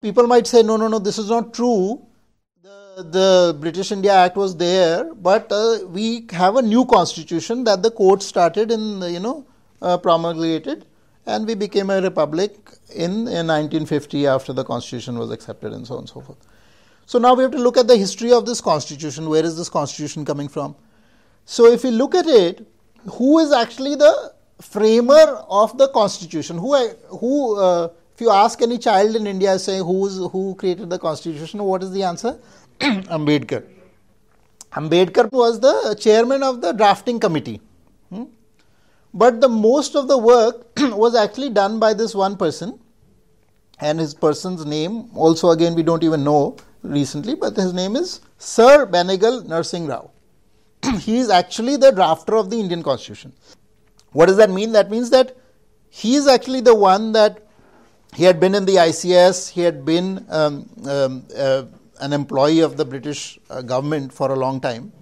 people might say, no, no, no, this is not true. The, the British India Act was there, but uh, we have a new constitution that the court started in, you know, uh, promulgated, and we became a republic in, in 1950 after the constitution was accepted, and so on and so forth. So now we have to look at the history of this constitution. Where is this constitution coming from? So if you look at it, who is actually the framer of the constitution? Who, who uh, if you ask any child in India, say who's, who created the constitution, what is the answer? Ambedkar. Ambedkar was the chairman of the drafting committee. Hmm? But the most of the work was actually done by this one person, and his person's name also again we don't even know recently, but his name is Sir Benegal Narsingh Rao. he is actually the drafter of the Indian Constitution. What does that mean? That means that he is actually the one that he had been in the ICS, he had been um, um, uh, an employee of the British uh, government for a long time.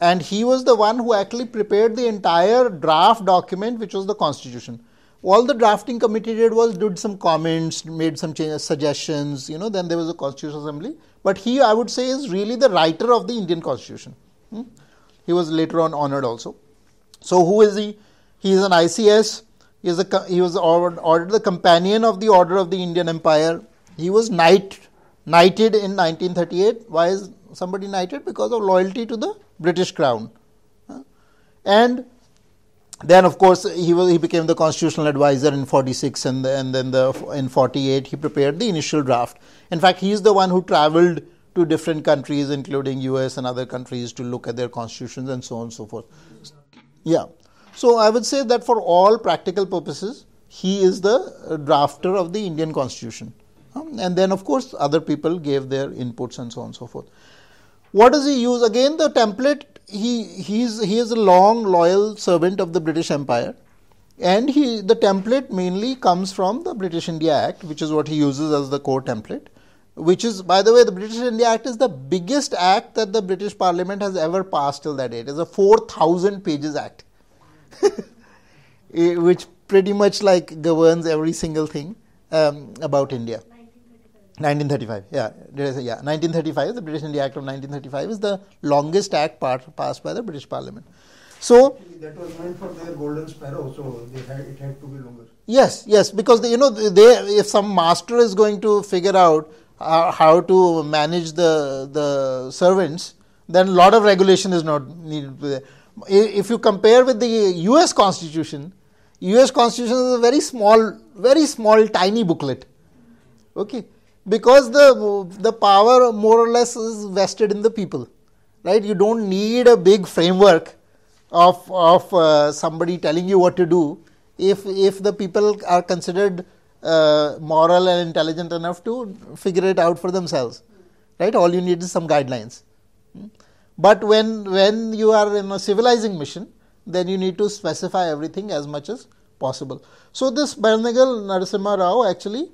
And he was the one who actually prepared the entire draft document, which was the constitution. All the drafting committee did was did some comments, made some changes, suggestions, you know, then there was a constitutional assembly. But he, I would say, is really the writer of the Indian constitution. Hmm? He was later on honored also. So, who is he? He is an ICS he, is a, he was ordered the companion of the Order of the Indian Empire. He was knight, knighted in 1938. Why is somebody knighted? Because of loyalty to the British crown. And then, of course, he was he became the constitutional advisor in 46, and, the, and then the, in 48 he prepared the initial draft. In fact, he is the one who travelled to different countries, including US and other countries, to look at their constitutions and so on and so forth. Yeah. So I would say that for all practical purposes, he is the drafter of the Indian Constitution. Um, and then, of course, other people gave their inputs and so on and so forth. What does he use? Again, the template, he, he's, he is a long, loyal servant of the British Empire. And he, the template mainly comes from the British India Act, which is what he uses as the core template. Which is, by the way, the British India Act is the biggest act that the British Parliament has ever passed till that date. It is a 4,000 pages act. Eh, which pretty much like governs every single thing um, about India. 1935, yeah, yeah. 1935, the British India Act of 1935 is the longest act part, passed by the British Parliament. So that was meant for their golden sparrow, so had, it had to be longer. Yes, yes, because they, you know, they if some master is going to figure out uh, how to manage the the servants, then a lot of regulation is not needed if you compare with the US Constitution, US Constitution is a very small, very small, tiny booklet. Okay, because the the power more or less is vested in the people, right? You don't need a big framework of of uh, somebody telling you what to do if if the people are considered uh, moral and intelligent enough to figure it out for themselves, right? All you need is some guidelines. But when, when you are in a civilizing mission, then you need to specify everything as much as possible. So, this Benegal Narasimha Rao actually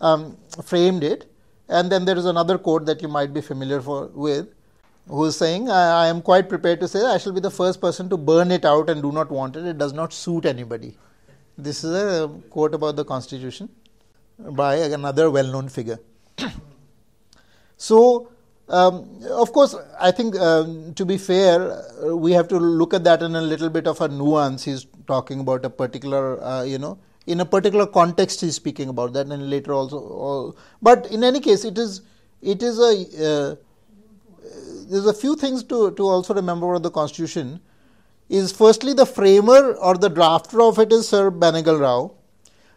um, framed it, and then there is another quote that you might be familiar for, with, who is saying, I, I am quite prepared to say I shall be the first person to burn it out and do not want it, it does not suit anybody. This is a quote about the constitution by another well known figure. so, um, of course, I think um, to be fair, uh, we have to look at that in a little bit of a nuance. He's talking about a particular, uh, you know, in a particular context. He's speaking about that, and later also. but in any case, it is it is a uh, there's a few things to to also remember about the Constitution. Is firstly the framer or the drafter of it is Sir Benegal Rao.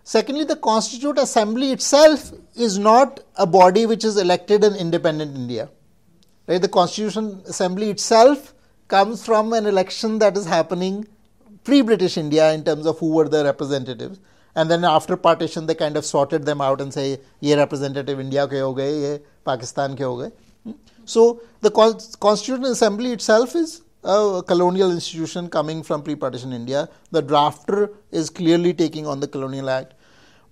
Secondly, the Constituent Assembly itself is not a body which is elected in independent India. Right? The Constitution Assembly itself comes from an election that is happening pre British India in terms of who were the representatives. And then after partition, they kind of sorted them out and say, ye representative India ke ho gaye, ye Pakistan ke ho gaye. Hmm? So, the Constituent Assembly itself is a colonial institution coming from pre partition India. The drafter is clearly taking on the Colonial Act.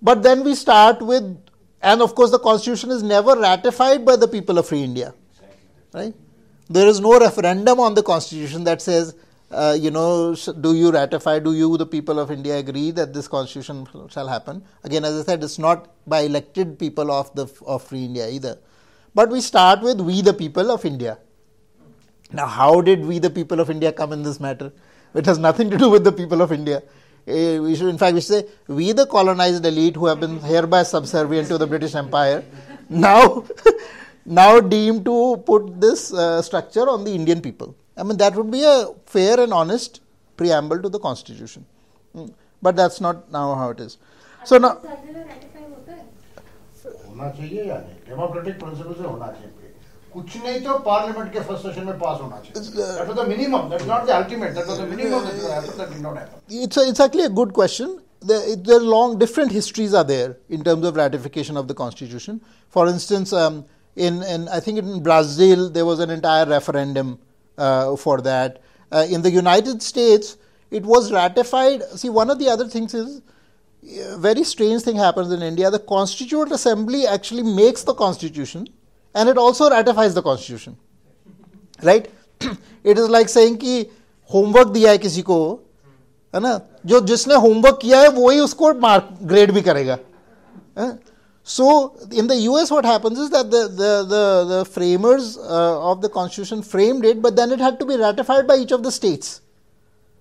But then we start with, and of course, the constitution is never ratified by the people of free India. Right? There is no referendum on the constitution that says, uh, you know, do you ratify, do you, the people of India, agree that this constitution shall happen? Again, as I said, it's not by elected people of, the, of Free India either. But we start with we, the people of India. Now, how did we, the people of India, come in this matter? It has nothing to do with the people of India. Uh, we should, in fact, we should say, we, the colonized elite who have been hereby subservient to the British Empire, now, now deemed to put this uh, structure on the Indian people. I mean, that would be a fair and honest preamble to the constitution. Mm. But that's not now how it is. So now. होना चाहिए या नहीं democratic principal से होना चाहिए कुछ नहीं तो पार्लियामेंट के फर्स्ट सेशन में पास होना चाहिए that was the minimum that not the ultimate that was the minimum that happened that did not happen it's a, it's actually a good question there, there are long different histories are there in terms of ratification of the constitution for instance um, in, in i think in brazil there was an entire referendum uh, for that. Uh, in the United States, it was ratified. See, one of the other things is a very strange thing happens in India. The Constituent Assembly actually makes the constitution and it also ratifies the constitution. Right? it is like saying कि homework दिया है किसी को है ना जो जिसने homework किया है वही उसको मार्क ग्रेड भी करेगा So, in the US, what happens is that the, the, the, the framers uh, of the constitution framed it, but then it had to be ratified by each of the states.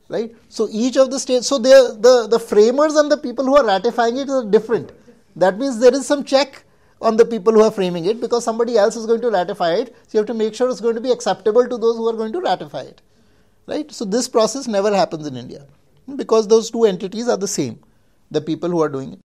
Right? So, each of the states, so the, the framers and the people who are ratifying it are different. That means there is some check on the people who are framing it because somebody else is going to ratify it. So, you have to make sure it's going to be acceptable to those who are going to ratify it. Right? So, this process never happens in India because those two entities are the same, the people who are doing it.